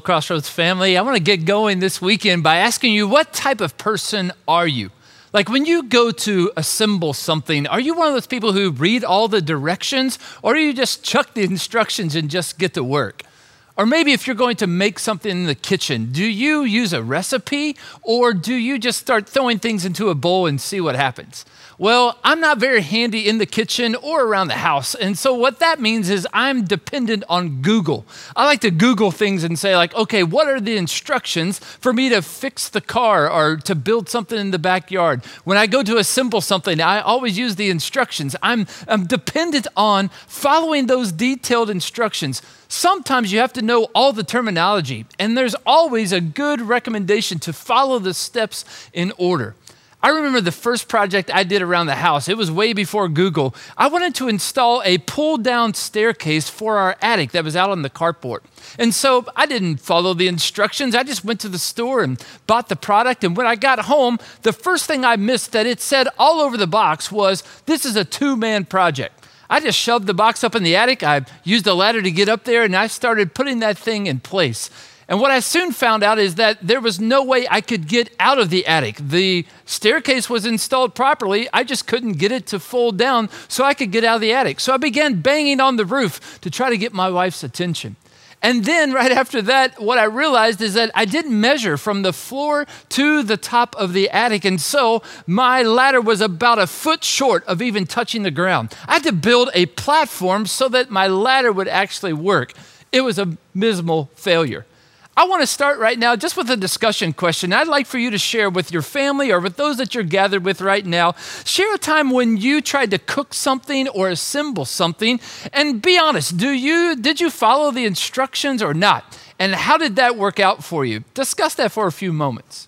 Crossroads family. I want to get going this weekend by asking you what type of person are you? Like when you go to assemble something, are you one of those people who read all the directions or do you just chuck the instructions and just get to work? Or maybe if you're going to make something in the kitchen, do you use a recipe or do you just start throwing things into a bowl and see what happens? Well, I'm not very handy in the kitchen or around the house. And so what that means is I'm dependent on Google. I like to Google things and say, like, okay, what are the instructions for me to fix the car or to build something in the backyard? When I go to assemble something, I always use the instructions. I'm, I'm dependent on following those detailed instructions. Sometimes you have to know all the terminology, and there's always a good recommendation to follow the steps in order. I remember the first project I did around the house. It was way before Google. I wanted to install a pull down staircase for our attic that was out on the carport. And so I didn't follow the instructions. I just went to the store and bought the product. And when I got home, the first thing I missed that it said all over the box was this is a two man project. I just shoved the box up in the attic. I used a ladder to get up there and I started putting that thing in place. And what I soon found out is that there was no way I could get out of the attic. The staircase was installed properly. I just couldn't get it to fold down so I could get out of the attic. So I began banging on the roof to try to get my wife's attention. And then, right after that, what I realized is that I didn't measure from the floor to the top of the attic. And so my ladder was about a foot short of even touching the ground. I had to build a platform so that my ladder would actually work. It was a miserable failure. I want to start right now just with a discussion question. I'd like for you to share with your family or with those that you're gathered with right now. Share a time when you tried to cook something or assemble something and be honest, do you did you follow the instructions or not? And how did that work out for you? Discuss that for a few moments.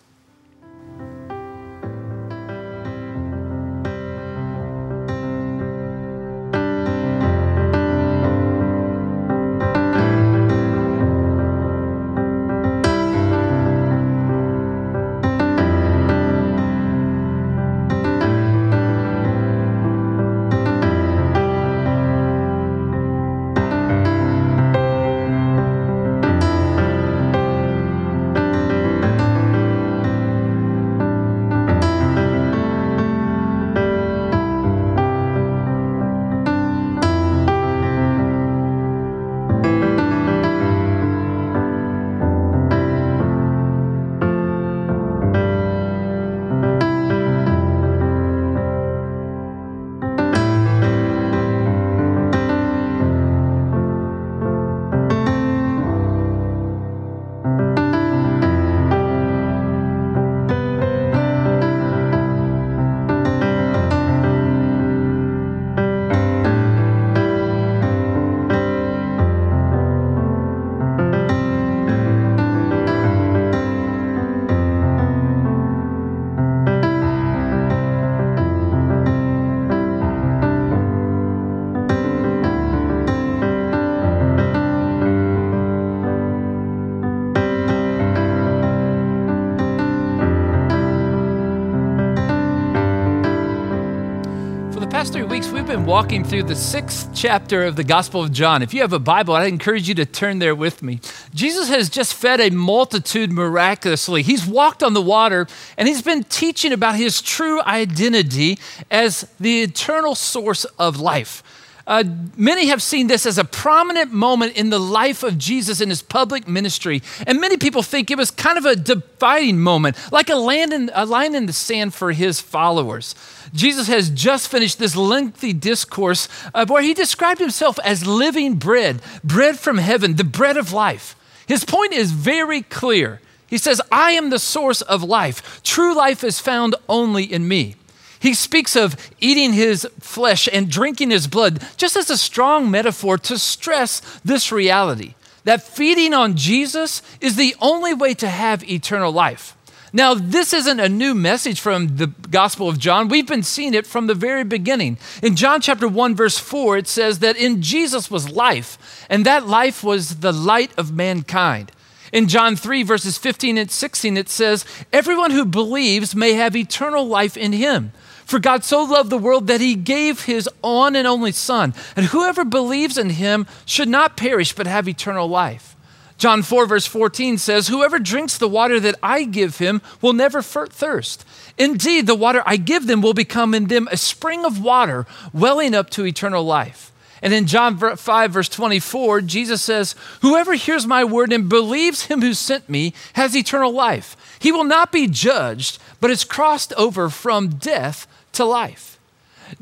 Been walking through the sixth chapter of the Gospel of John. If you have a Bible, I encourage you to turn there with me. Jesus has just fed a multitude miraculously. He's walked on the water and he's been teaching about his true identity as the eternal source of life. Uh, many have seen this as a prominent moment in the life of Jesus in his public ministry. And many people think it was kind of a dividing moment, like a, in, a line in the sand for his followers. Jesus has just finished this lengthy discourse uh, where he described himself as living bread, bread from heaven, the bread of life. His point is very clear. He says, I am the source of life. True life is found only in me. He speaks of eating his flesh and drinking his blood just as a strong metaphor to stress this reality that feeding on Jesus is the only way to have eternal life. Now, this isn't a new message from the Gospel of John. We've been seeing it from the very beginning. In John chapter 1, verse 4, it says that in Jesus was life, and that life was the light of mankind. In John 3, verses 15 and 16, it says, Everyone who believes may have eternal life in him. For God so loved the world that he gave his one and only Son, and whoever believes in him should not perish but have eternal life. John 4, verse 14 says, Whoever drinks the water that I give him will never thirst. Indeed, the water I give them will become in them a spring of water welling up to eternal life. And in John 5, verse 24, Jesus says, Whoever hears my word and believes him who sent me has eternal life. He will not be judged, but is crossed over from death to life.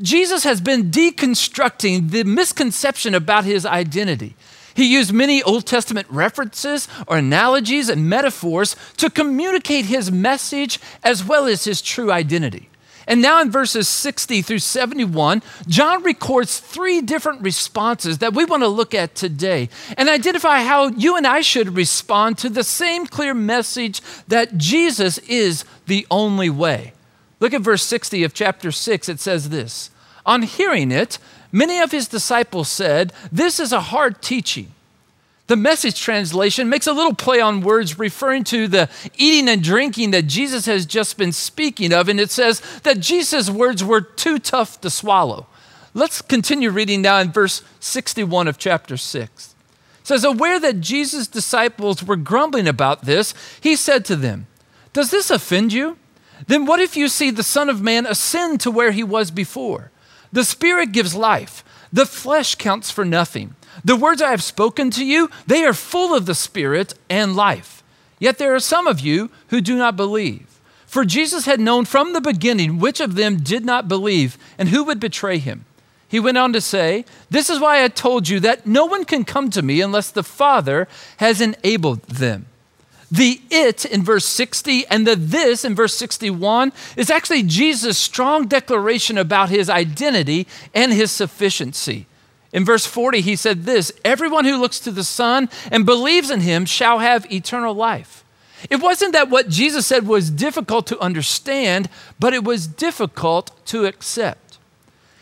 Jesus has been deconstructing the misconception about his identity. He used many Old Testament references or analogies and metaphors to communicate his message as well as his true identity. And now in verses 60 through 71, John records three different responses that we want to look at today and identify how you and I should respond to the same clear message that Jesus is the only way. Look at verse 60 of chapter 6. It says this On hearing it, Many of his disciples said, This is a hard teaching. The message translation makes a little play on words referring to the eating and drinking that Jesus has just been speaking of, and it says that Jesus' words were too tough to swallow. Let's continue reading now in verse 61 of chapter 6. It says, Aware that Jesus' disciples were grumbling about this, he said to them, Does this offend you? Then what if you see the Son of Man ascend to where he was before? The Spirit gives life, the flesh counts for nothing. The words I have spoken to you, they are full of the Spirit and life. Yet there are some of you who do not believe. For Jesus had known from the beginning which of them did not believe and who would betray him. He went on to say, This is why I told you that no one can come to me unless the Father has enabled them. The it in verse 60 and the this in verse 61 is actually Jesus' strong declaration about his identity and his sufficiency. In verse 40, he said this Everyone who looks to the Son and believes in him shall have eternal life. It wasn't that what Jesus said was difficult to understand, but it was difficult to accept.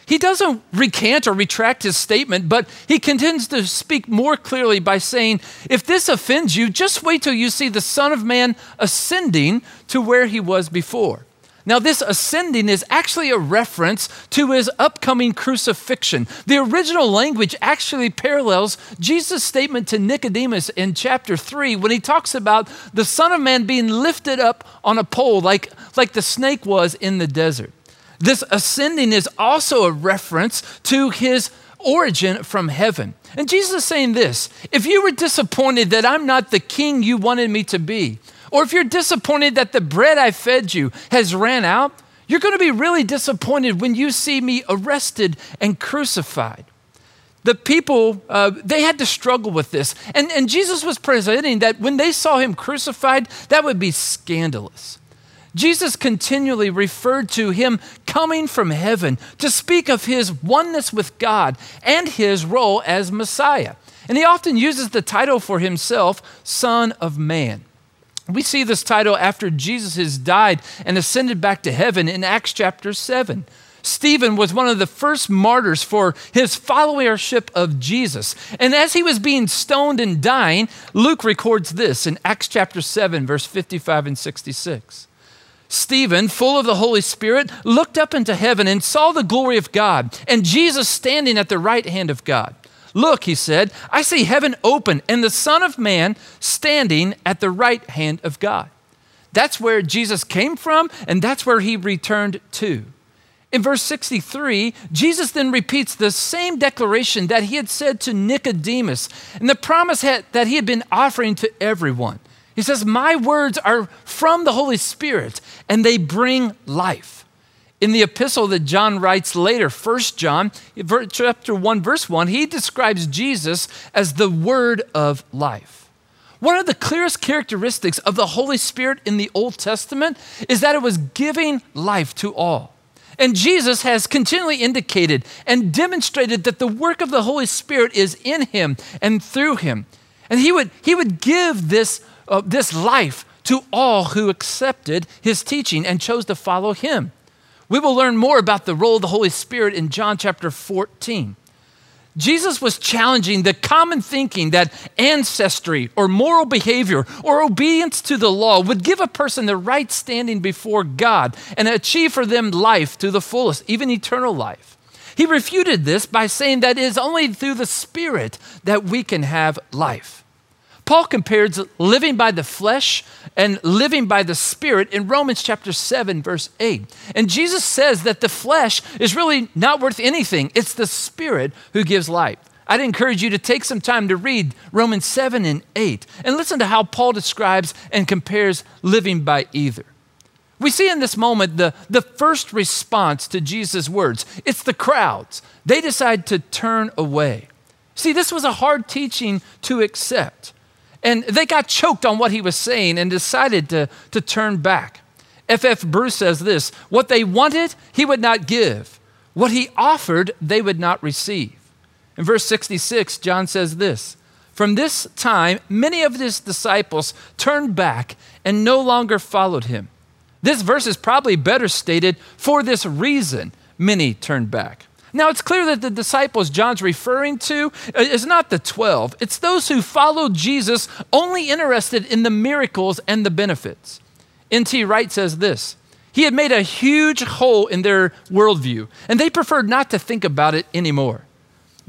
He doesn't recant or retract his statement, but he continues to speak more clearly by saying, If this offends you, just wait till you see the Son of Man ascending to where he was before. Now, this ascending is actually a reference to his upcoming crucifixion. The original language actually parallels Jesus' statement to Nicodemus in chapter 3 when he talks about the Son of Man being lifted up on a pole like, like the snake was in the desert. This ascending is also a reference to his origin from heaven. And Jesus is saying this if you were disappointed that I'm not the king you wanted me to be, or if you're disappointed that the bread I fed you has ran out, you're going to be really disappointed when you see me arrested and crucified. The people, uh, they had to struggle with this. And, and Jesus was presenting that when they saw him crucified, that would be scandalous. Jesus continually referred to him coming from heaven to speak of his oneness with God and his role as Messiah. And he often uses the title for himself, Son of Man. We see this title after Jesus has died and ascended back to heaven in Acts chapter 7. Stephen was one of the first martyrs for his followership of Jesus. And as he was being stoned and dying, Luke records this in Acts chapter 7, verse 55 and 66. Stephen, full of the Holy Spirit, looked up into heaven and saw the glory of God and Jesus standing at the right hand of God. Look, he said, I see heaven open and the Son of Man standing at the right hand of God. That's where Jesus came from, and that's where he returned to. In verse 63, Jesus then repeats the same declaration that he had said to Nicodemus and the promise that he had been offering to everyone. He says, My words are from the Holy Spirit and they bring life. In the epistle that John writes later, 1 John, chapter 1, verse 1, he describes Jesus as the word of life. One of the clearest characteristics of the Holy Spirit in the Old Testament is that it was giving life to all. And Jesus has continually indicated and demonstrated that the work of the Holy Spirit is in him and through him. And he would, he would give this uh, this life to all who accepted his teaching and chose to follow him. We will learn more about the role of the Holy Spirit in John chapter 14. Jesus was challenging the common thinking that ancestry or moral behavior or obedience to the law would give a person the right standing before God and achieve for them life to the fullest, even eternal life. He refuted this by saying that it is only through the Spirit that we can have life. Paul compares living by the flesh and living by the spirit in Romans chapter 7, verse 8. And Jesus says that the flesh is really not worth anything, it's the spirit who gives life. I'd encourage you to take some time to read Romans 7 and 8 and listen to how Paul describes and compares living by either. We see in this moment the, the first response to Jesus' words. It's the crowds. They decide to turn away. See, this was a hard teaching to accept. And they got choked on what he was saying and decided to, to turn back. F.F. Bruce says this What they wanted, he would not give. What he offered, they would not receive. In verse 66, John says this From this time, many of his disciples turned back and no longer followed him. This verse is probably better stated for this reason many turned back. Now, it's clear that the disciples John's referring to uh, is not the 12, it's those who followed Jesus only interested in the miracles and the benefits. N.T. Wright says this He had made a huge hole in their worldview, and they preferred not to think about it anymore.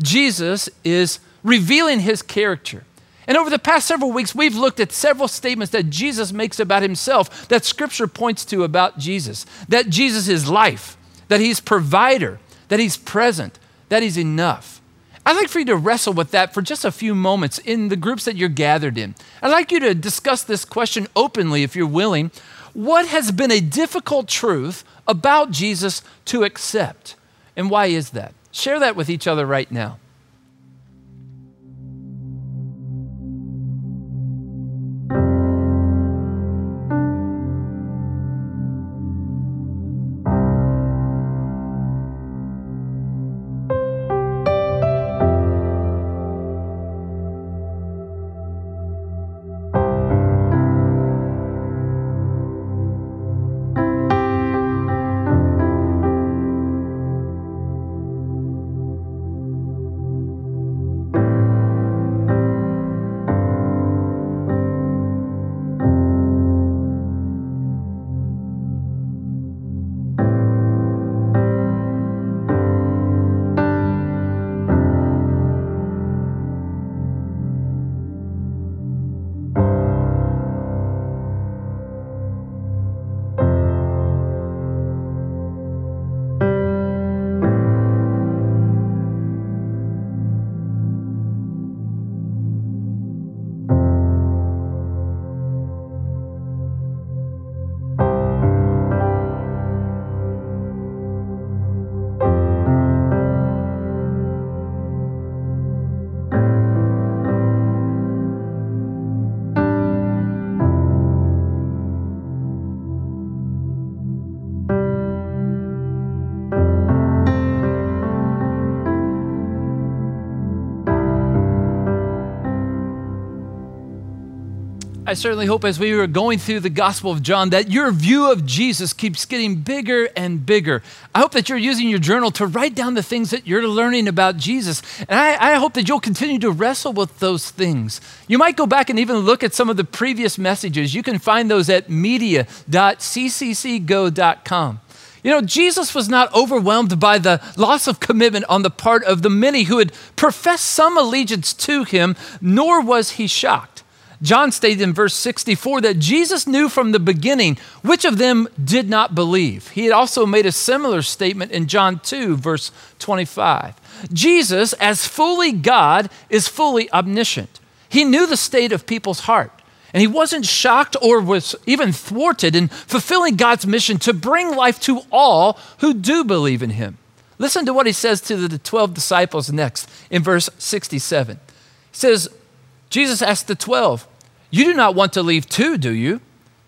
Jesus is revealing his character. And over the past several weeks, we've looked at several statements that Jesus makes about himself that scripture points to about Jesus that Jesus is life, that he's provider, that he's present, that he's enough. I'd like for you to wrestle with that for just a few moments in the groups that you're gathered in. I'd like you to discuss this question openly if you're willing. What has been a difficult truth about Jesus to accept? And why is that? Share that with each other right now. I certainly hope as we were going through the Gospel of John that your view of Jesus keeps getting bigger and bigger. I hope that you're using your journal to write down the things that you're learning about Jesus. And I, I hope that you'll continue to wrestle with those things. You might go back and even look at some of the previous messages. You can find those at media.cccgo.com. You know, Jesus was not overwhelmed by the loss of commitment on the part of the many who had professed some allegiance to him, nor was he shocked. John stated in verse 64 that Jesus knew from the beginning which of them did not believe. He had also made a similar statement in John 2, verse 25. Jesus, as fully God, is fully omniscient. He knew the state of people's heart. And he wasn't shocked or was even thwarted in fulfilling God's mission to bring life to all who do believe in him. Listen to what he says to the 12 disciples next in verse 67. He says, Jesus asked the 12, You do not want to leave too, do you?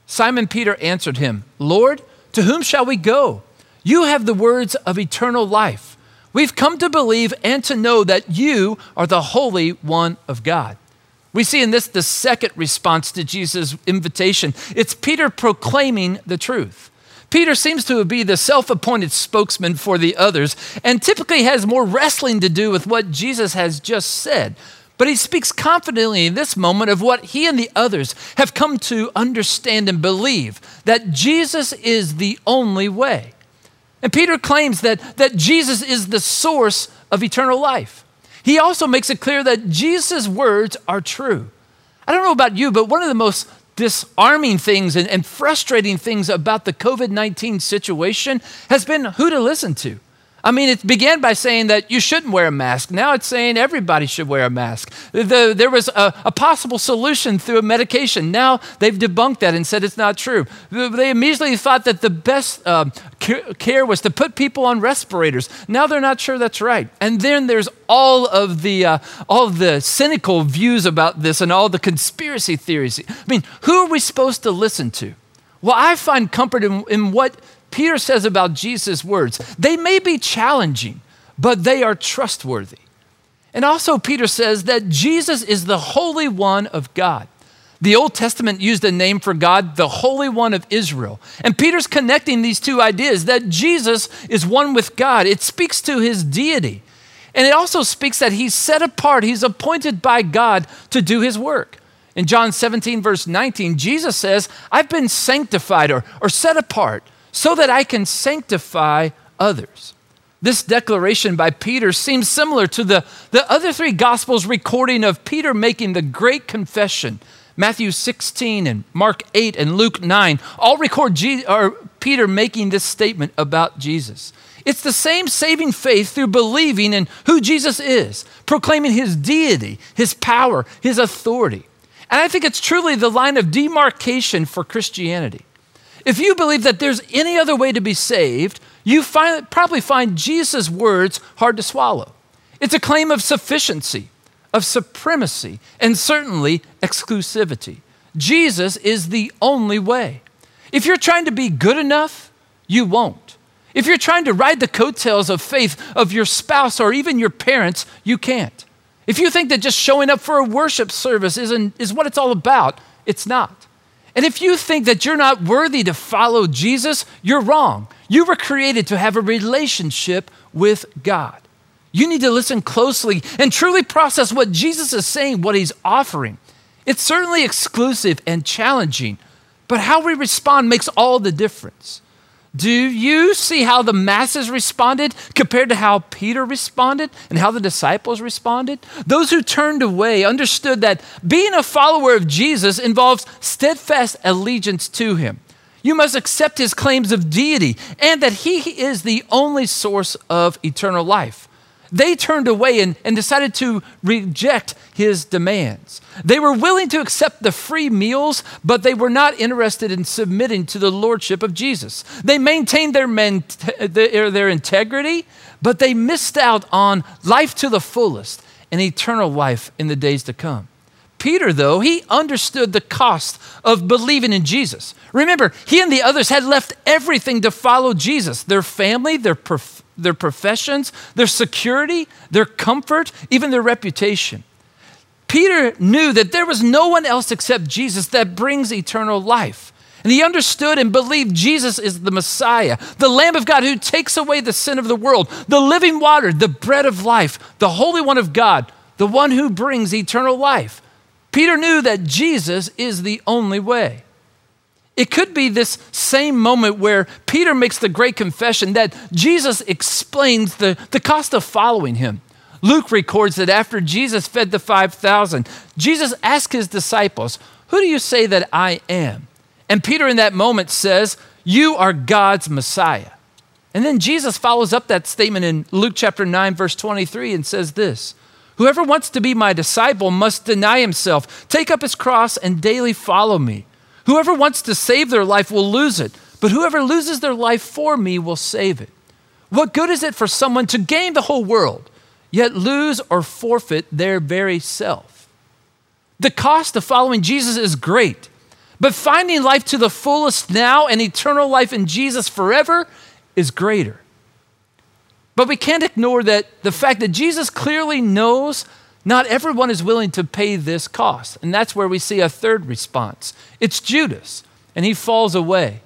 Simon Peter answered him, Lord, to whom shall we go? You have the words of eternal life. We've come to believe and to know that you are the Holy One of God. We see in this the second response to Jesus' invitation. It's Peter proclaiming the truth. Peter seems to be the self appointed spokesman for the others and typically has more wrestling to do with what Jesus has just said. But he speaks confidently in this moment of what he and the others have come to understand and believe that Jesus is the only way. And Peter claims that, that Jesus is the source of eternal life. He also makes it clear that Jesus' words are true. I don't know about you, but one of the most disarming things and, and frustrating things about the COVID 19 situation has been who to listen to. I mean, it began by saying that you shouldn't wear a mask. Now it's saying everybody should wear a mask. The, there was a, a, possible solution through a medication. Now they've debunked that and said it's not true. They immediately thought that the best uh, care was to put people on respirators. Now they're not sure that's right. And then there's all of the uh, all of the cynical views about this and all the conspiracy theories. I mean, who are we supposed to listen to? Well, I find comfort in, in what Peter says about Jesus' words. They may be challenging, but they are trustworthy. And also, Peter says that Jesus is the Holy One of God. The Old Testament used a name for God, the Holy One of Israel. And Peter's connecting these two ideas that Jesus is one with God. It speaks to his deity. And it also speaks that he's set apart, he's appointed by God to do his work. In John 17, verse 19, Jesus says, I've been sanctified or, or set apart so that I can sanctify others. This declaration by Peter seems similar to the, the other three Gospels recording of Peter making the great confession. Matthew 16 and Mark 8 and Luke 9 all record Je- or Peter making this statement about Jesus. It's the same saving faith through believing in who Jesus is, proclaiming his deity, his power, his authority. And I think it's truly the line of demarcation for Christianity. If you believe that there's any other way to be saved, you find, probably find Jesus' words hard to swallow. It's a claim of sufficiency, of supremacy, and certainly exclusivity. Jesus is the only way. If you're trying to be good enough, you won't. If you're trying to ride the coattails of faith of your spouse or even your parents, you can't. If you think that just showing up for a worship service is, is what it's all about, it's not. And if you think that you're not worthy to follow Jesus, you're wrong. You were created to have a relationship with God. You need to listen closely and truly process what Jesus is saying, what he's offering. It's certainly exclusive and challenging, but how we respond makes all the difference. Do you see how the masses responded compared to how Peter responded and how the disciples responded? Those who turned away understood that being a follower of Jesus involves steadfast allegiance to him. You must accept his claims of deity and that he is the only source of eternal life. They turned away and, and decided to reject his demands. They were willing to accept the free meals, but they were not interested in submitting to the lordship of Jesus. They maintained their, men, their, their integrity, but they missed out on life to the fullest and eternal life in the days to come. Peter, though, he understood the cost of believing in Jesus. Remember, he and the others had left everything to follow Jesus their family, their prof- their professions, their security, their comfort, even their reputation. Peter knew that there was no one else except Jesus that brings eternal life. And he understood and believed Jesus is the Messiah, the Lamb of God who takes away the sin of the world, the living water, the bread of life, the Holy One of God, the one who brings eternal life. Peter knew that Jesus is the only way. It could be this same moment where Peter makes the great confession that Jesus explains the, the cost of following him. Luke records that after Jesus fed the 5,000, Jesus asked his disciples, Who do you say that I am? And Peter, in that moment, says, You are God's Messiah. And then Jesus follows up that statement in Luke chapter 9, verse 23, and says this Whoever wants to be my disciple must deny himself, take up his cross, and daily follow me. Whoever wants to save their life will lose it, but whoever loses their life for me will save it. What good is it for someone to gain the whole world, yet lose or forfeit their very self? The cost of following Jesus is great, but finding life to the fullest now and eternal life in Jesus forever is greater. But we can't ignore that the fact that Jesus clearly knows not everyone is willing to pay this cost. And that's where we see a third response it's Judas, and he falls away.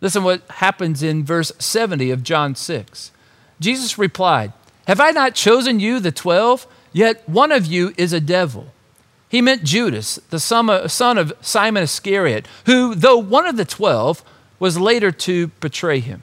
Listen what happens in verse 70 of John 6. Jesus replied, Have I not chosen you, the twelve? Yet one of you is a devil. He meant Judas, the son of Simon Iscariot, who, though one of the twelve, was later to betray him.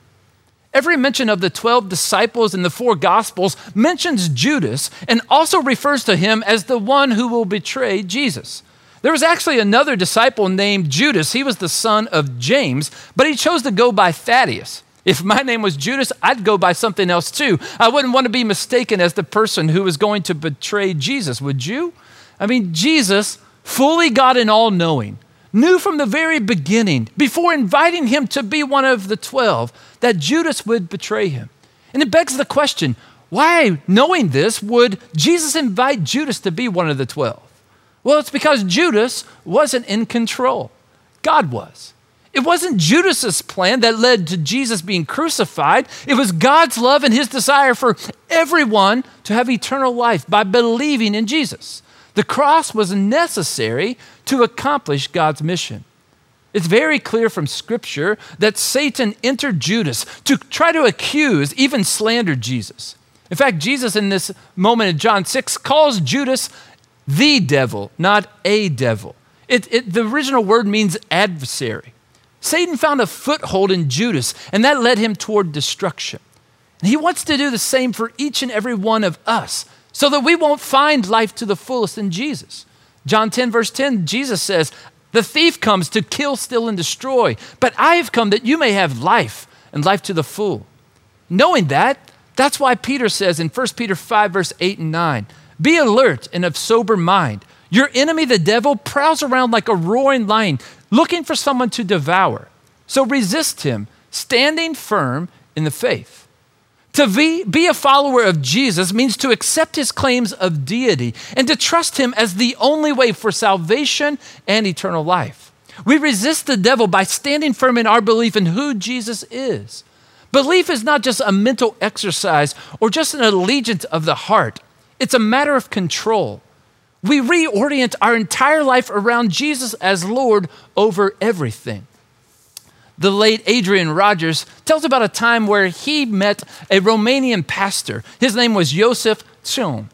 Every mention of the 12 disciples in the four gospels mentions Judas and also refers to him as the one who will betray Jesus. There was actually another disciple named Judas. He was the son of James, but he chose to go by Thaddeus. If my name was Judas, I'd go by something else too. I wouldn't want to be mistaken as the person who was going to betray Jesus, would you? I mean, Jesus, fully God and all knowing, knew from the very beginning, before inviting him to be one of the 12, that Judas would betray him. And it begs the question why, knowing this, would Jesus invite Judas to be one of the 12? Well, it's because Judas wasn't in control, God was. It wasn't Judas's plan that led to Jesus being crucified. It was God's love and his desire for everyone to have eternal life by believing in Jesus. The cross was necessary to accomplish God's mission. It's very clear from Scripture that Satan entered Judas to try to accuse, even slander Jesus. In fact, Jesus, in this moment in John 6, calls Judas the devil, not a devil. It, it, the original word means adversary. Satan found a foothold in Judas, and that led him toward destruction. And he wants to do the same for each and every one of us so that we won't find life to the fullest in Jesus. John 10, verse 10, Jesus says, The thief comes to kill, steal, and destroy, but I have come that you may have life and life to the full. Knowing that, that's why Peter says in 1 Peter 5, verse 8 and 9, be alert and of sober mind. Your enemy, the devil, prowls around like a roaring lion, looking for someone to devour. So resist him, standing firm in the faith. To be, be a follower of Jesus means to accept his claims of deity and to trust him as the only way for salvation and eternal life. We resist the devil by standing firm in our belief in who Jesus is. Belief is not just a mental exercise or just an allegiance of the heart. It's a matter of control. We reorient our entire life around Jesus as Lord over everything. The late Adrian Rogers tells about a time where he met a Romanian pastor. His name was Joseph Tson.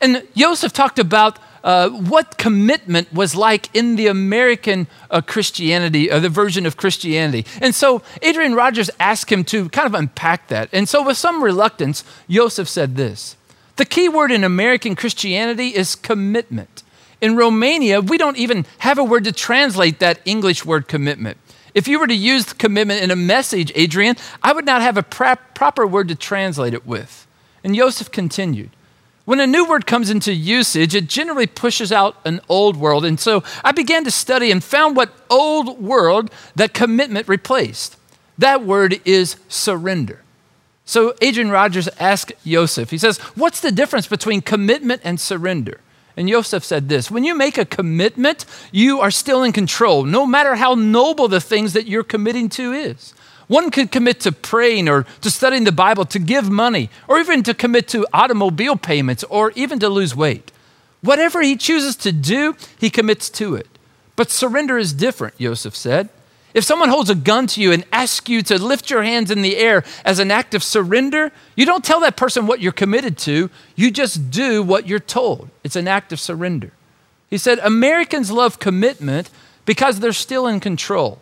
And Joseph talked about uh, what commitment was like in the American uh, Christianity, uh, the version of Christianity. And so Adrian Rogers asked him to kind of unpack that. And so, with some reluctance, Joseph said this the key word in American Christianity is commitment. In Romania, we don't even have a word to translate that English word commitment. If you were to use commitment in a message, Adrian, I would not have a proper word to translate it with. And Joseph continued. When a new word comes into usage, it generally pushes out an old world. And so I began to study and found what old world that commitment replaced. That word is surrender. So Adrian Rogers asked Joseph, he says, What's the difference between commitment and surrender? And Joseph said this When you make a commitment, you are still in control, no matter how noble the things that you're committing to is. One could commit to praying or to studying the Bible, to give money, or even to commit to automobile payments, or even to lose weight. Whatever he chooses to do, he commits to it. But surrender is different, Joseph said. If someone holds a gun to you and asks you to lift your hands in the air as an act of surrender, you don't tell that person what you're committed to. You just do what you're told. It's an act of surrender. He said, Americans love commitment because they're still in control.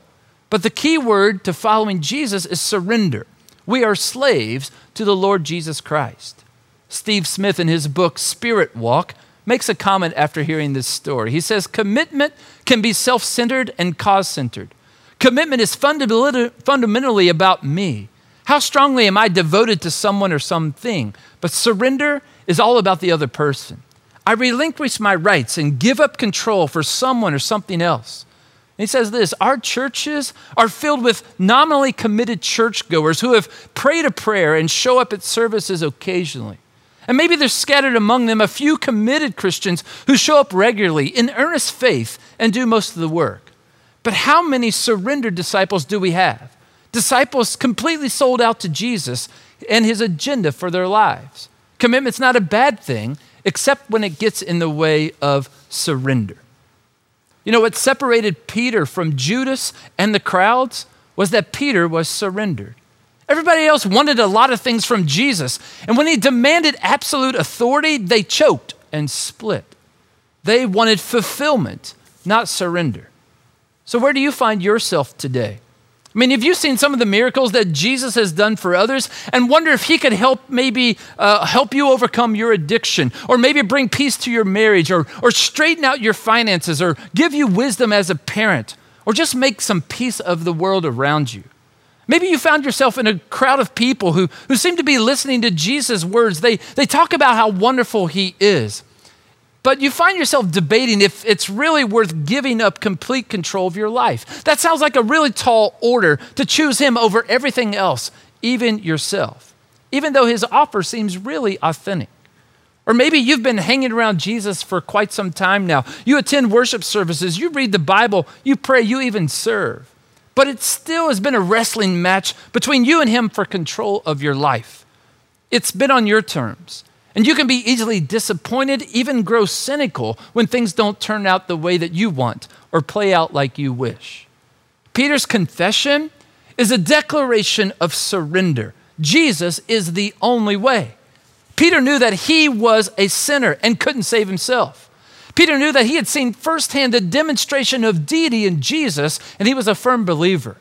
But the key word to following Jesus is surrender. We are slaves to the Lord Jesus Christ. Steve Smith, in his book Spirit Walk, makes a comment after hearing this story. He says, Commitment can be self centered and cause centered. Commitment is fundamentally about me. How strongly am I devoted to someone or something? But surrender is all about the other person. I relinquish my rights and give up control for someone or something else. And he says this Our churches are filled with nominally committed churchgoers who have prayed a prayer and show up at services occasionally. And maybe there's scattered among them a few committed Christians who show up regularly in earnest faith and do most of the work. But how many surrendered disciples do we have? Disciples completely sold out to Jesus and his agenda for their lives. Commitment's not a bad thing, except when it gets in the way of surrender. You know, what separated Peter from Judas and the crowds was that Peter was surrendered. Everybody else wanted a lot of things from Jesus. And when he demanded absolute authority, they choked and split. They wanted fulfillment, not surrender. So, where do you find yourself today? I mean, have you seen some of the miracles that Jesus has done for others and wonder if he could help maybe uh, help you overcome your addiction or maybe bring peace to your marriage or, or straighten out your finances or give you wisdom as a parent or just make some peace of the world around you? Maybe you found yourself in a crowd of people who, who seem to be listening to Jesus' words. They, they talk about how wonderful he is but you find yourself debating if it's really worth giving up complete control of your life. That sounds like a really tall order to choose Him over everything else, even yourself, even though His offer seems really authentic. Or maybe you've been hanging around Jesus for quite some time now. You attend worship services, you read the Bible, you pray, you even serve. But it still has been a wrestling match between you and Him for control of your life. It's been on your terms. And you can be easily disappointed, even grow cynical when things don't turn out the way that you want or play out like you wish. Peter's confession is a declaration of surrender. Jesus is the only way. Peter knew that he was a sinner and couldn't save himself. Peter knew that he had seen firsthand a demonstration of deity in Jesus, and he was a firm believer.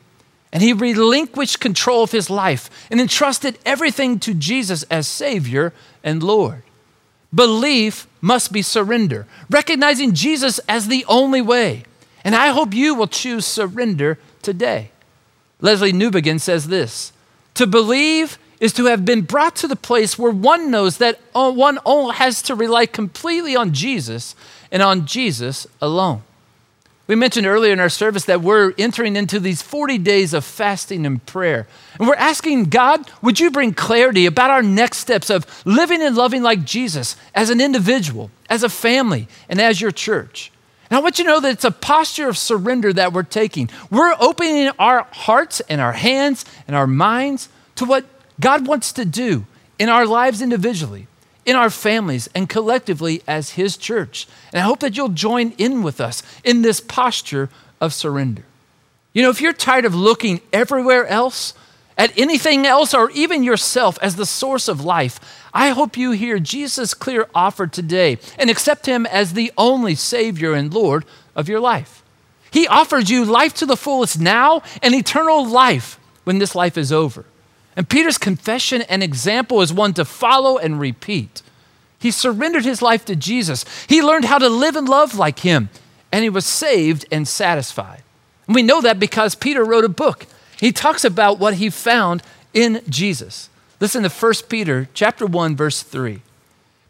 And he relinquished control of his life and entrusted everything to Jesus as Savior and Lord. Belief must be surrender, recognizing Jesus as the only way. And I hope you will choose surrender today. Lesslie Newbigin says this To believe is to have been brought to the place where one knows that uh, one has to rely completely on Jesus and on Jesus alone. We mentioned earlier in our service that we're entering into these 40 days of fasting and prayer. And we're asking God, would you bring clarity about our next steps of living and loving like Jesus as an individual, as a family, and as your church? And I want you to know that it's a posture of surrender that we're taking. We're opening our hearts and our hands and our minds to what God wants to do in our lives individually in our families and collectively as His church. And I hope that you'll join in with us in this posture of surrender. You know, if you're tired of looking everywhere else, at anything else, or even yourself as the source of life, I hope you hear Jesus' clear offer today and accept Him as the only Savior and Lord of your life. He offers you life to the fullest now and eternal life when this life is over. And Peter's confession and example is one to follow and repeat. He surrendered his life to Jesus. He learned how to live and love like him, and he was saved and satisfied. And we know that because Peter wrote a book. He talks about what he found in Jesus. Listen to 1 Peter chapter 1 verse 3.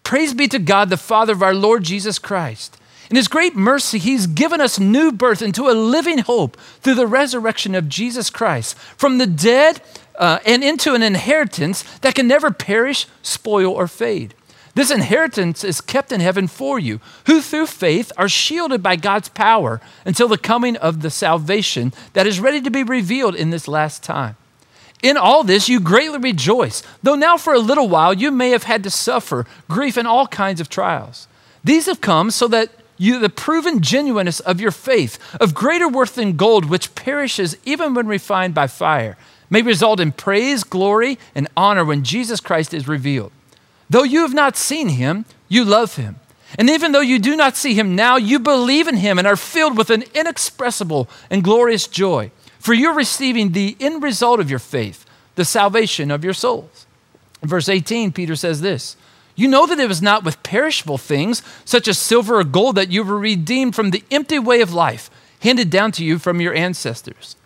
Praise be to God the Father of our Lord Jesus Christ. In his great mercy, he's given us new birth into a living hope through the resurrection of Jesus Christ from the dead uh, and into an inheritance that can never perish, spoil, or fade. This inheritance is kept in heaven for you, who through faith are shielded by God's power until the coming of the salvation that is ready to be revealed in this last time. In all this, you greatly rejoice, though now for a little while you may have had to suffer grief and all kinds of trials. These have come so that you, the proven genuineness of your faith, of greater worth than gold, which perishes even when refined by fire may result in praise, glory, and honor when Jesus Christ is revealed. Though you have not seen him, you love him. And even though you do not see him now, you believe in him and are filled with an inexpressible and glorious joy. For you're receiving the end result of your faith, the salvation of your souls. In verse 18, Peter says this You know that it was not with perishable things, such as silver or gold, that you were redeemed from the empty way of life handed down to you from your ancestors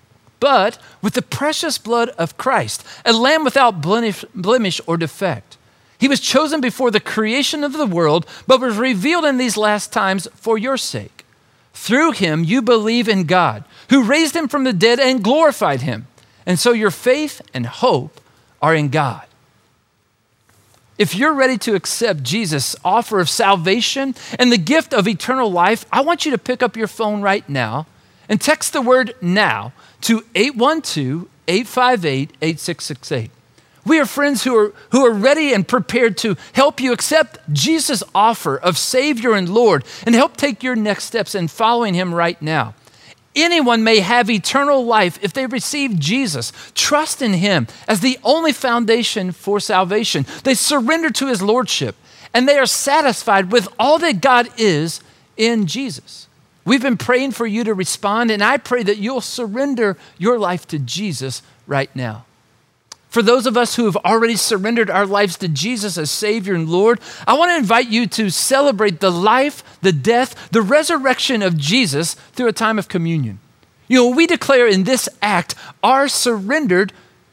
but with the precious blood of Christ, a lamb without blemish or defect. He was chosen before the creation of the world, but was revealed in these last times for your sake. Through him, you believe in God, who raised him from the dead and glorified him. And so your faith and hope are in God. If you're ready to accept Jesus' offer of salvation and the gift of eternal life, I want you to pick up your phone right now and text the word now to 812 858 8668. We are friends who are, who are ready and prepared to help you accept Jesus' offer of Savior and Lord and help take your next steps in following Him right now. Anyone may have eternal life if they receive Jesus, trust in Him as the only foundation for salvation. They surrender to His Lordship and they are satisfied with all that God is in Jesus. We've been praying for you to respond, and I pray that you'll surrender your life to Jesus right now. For those of us who have already surrendered our lives to Jesus as Savior and Lord, I want to invite you to celebrate the life, the death, the resurrection of Jesus through a time of communion. You know, we declare in this act our surrendered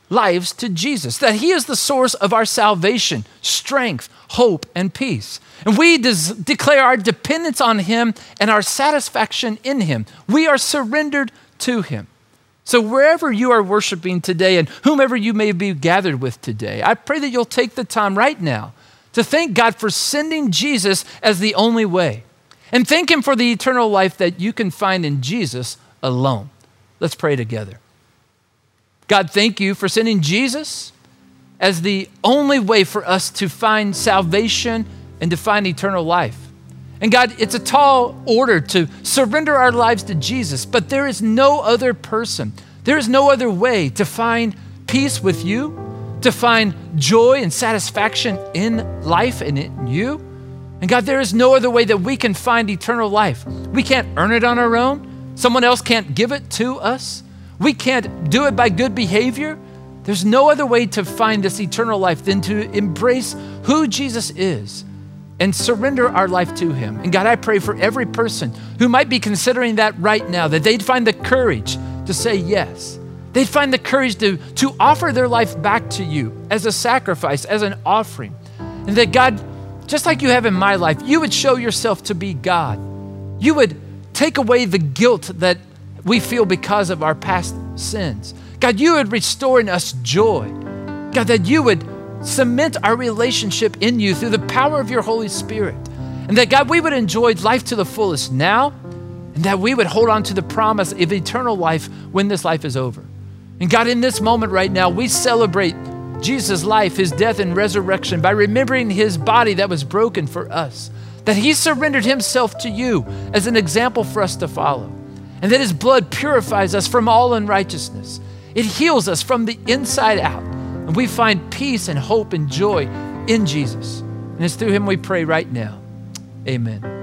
lives to Jesus, that He is the source of our salvation, strength, hope, and peace. And we des- declare our dependence on Him and our satisfaction in Him. We are surrendered to Him. So, wherever you are worshiping today and whomever you may be gathered with today, I pray that you'll take the time right now to thank God for sending Jesus as the only way and thank Him for the eternal life that you can find in Jesus alone. Let's pray together. God, thank you for sending Jesus as the only way for us to find salvation and to find eternal life. And God, it's a tall order to surrender our lives to Jesus, but there is no other person, there is no other way to find peace with you, to find joy and satisfaction in life and in you. And God, there is no other way that we can find eternal life. We can't earn it on our own, someone else can't give it to us. We can't do it by good behavior. There's no other way to find this eternal life than to embrace who Jesus is and surrender our life to Him. And God, I pray for every person who might be considering that right now, that they'd find the courage to say yes. They'd find the courage to, to offer their life back to you as a sacrifice, as an offering. And that God, just like you have in my life, you would show yourself to be God. You would take away the guilt that we feel because of our past sins. God, you would restore in us joy. God, that you would cement our relationship in you through the power of your Holy Spirit. And that, God, we would enjoy life to the fullest now, and that we would hold on to the promise of eternal life when this life is over. And God, in this moment right now, we celebrate Jesus' life, his death, and resurrection by remembering his body that was broken for us, that he surrendered himself to you as an example for us to follow, and that his blood purifies us from all unrighteousness. It heals us from the inside out. And we find peace and hope and joy in Jesus. And it's through him we pray right now. Amen.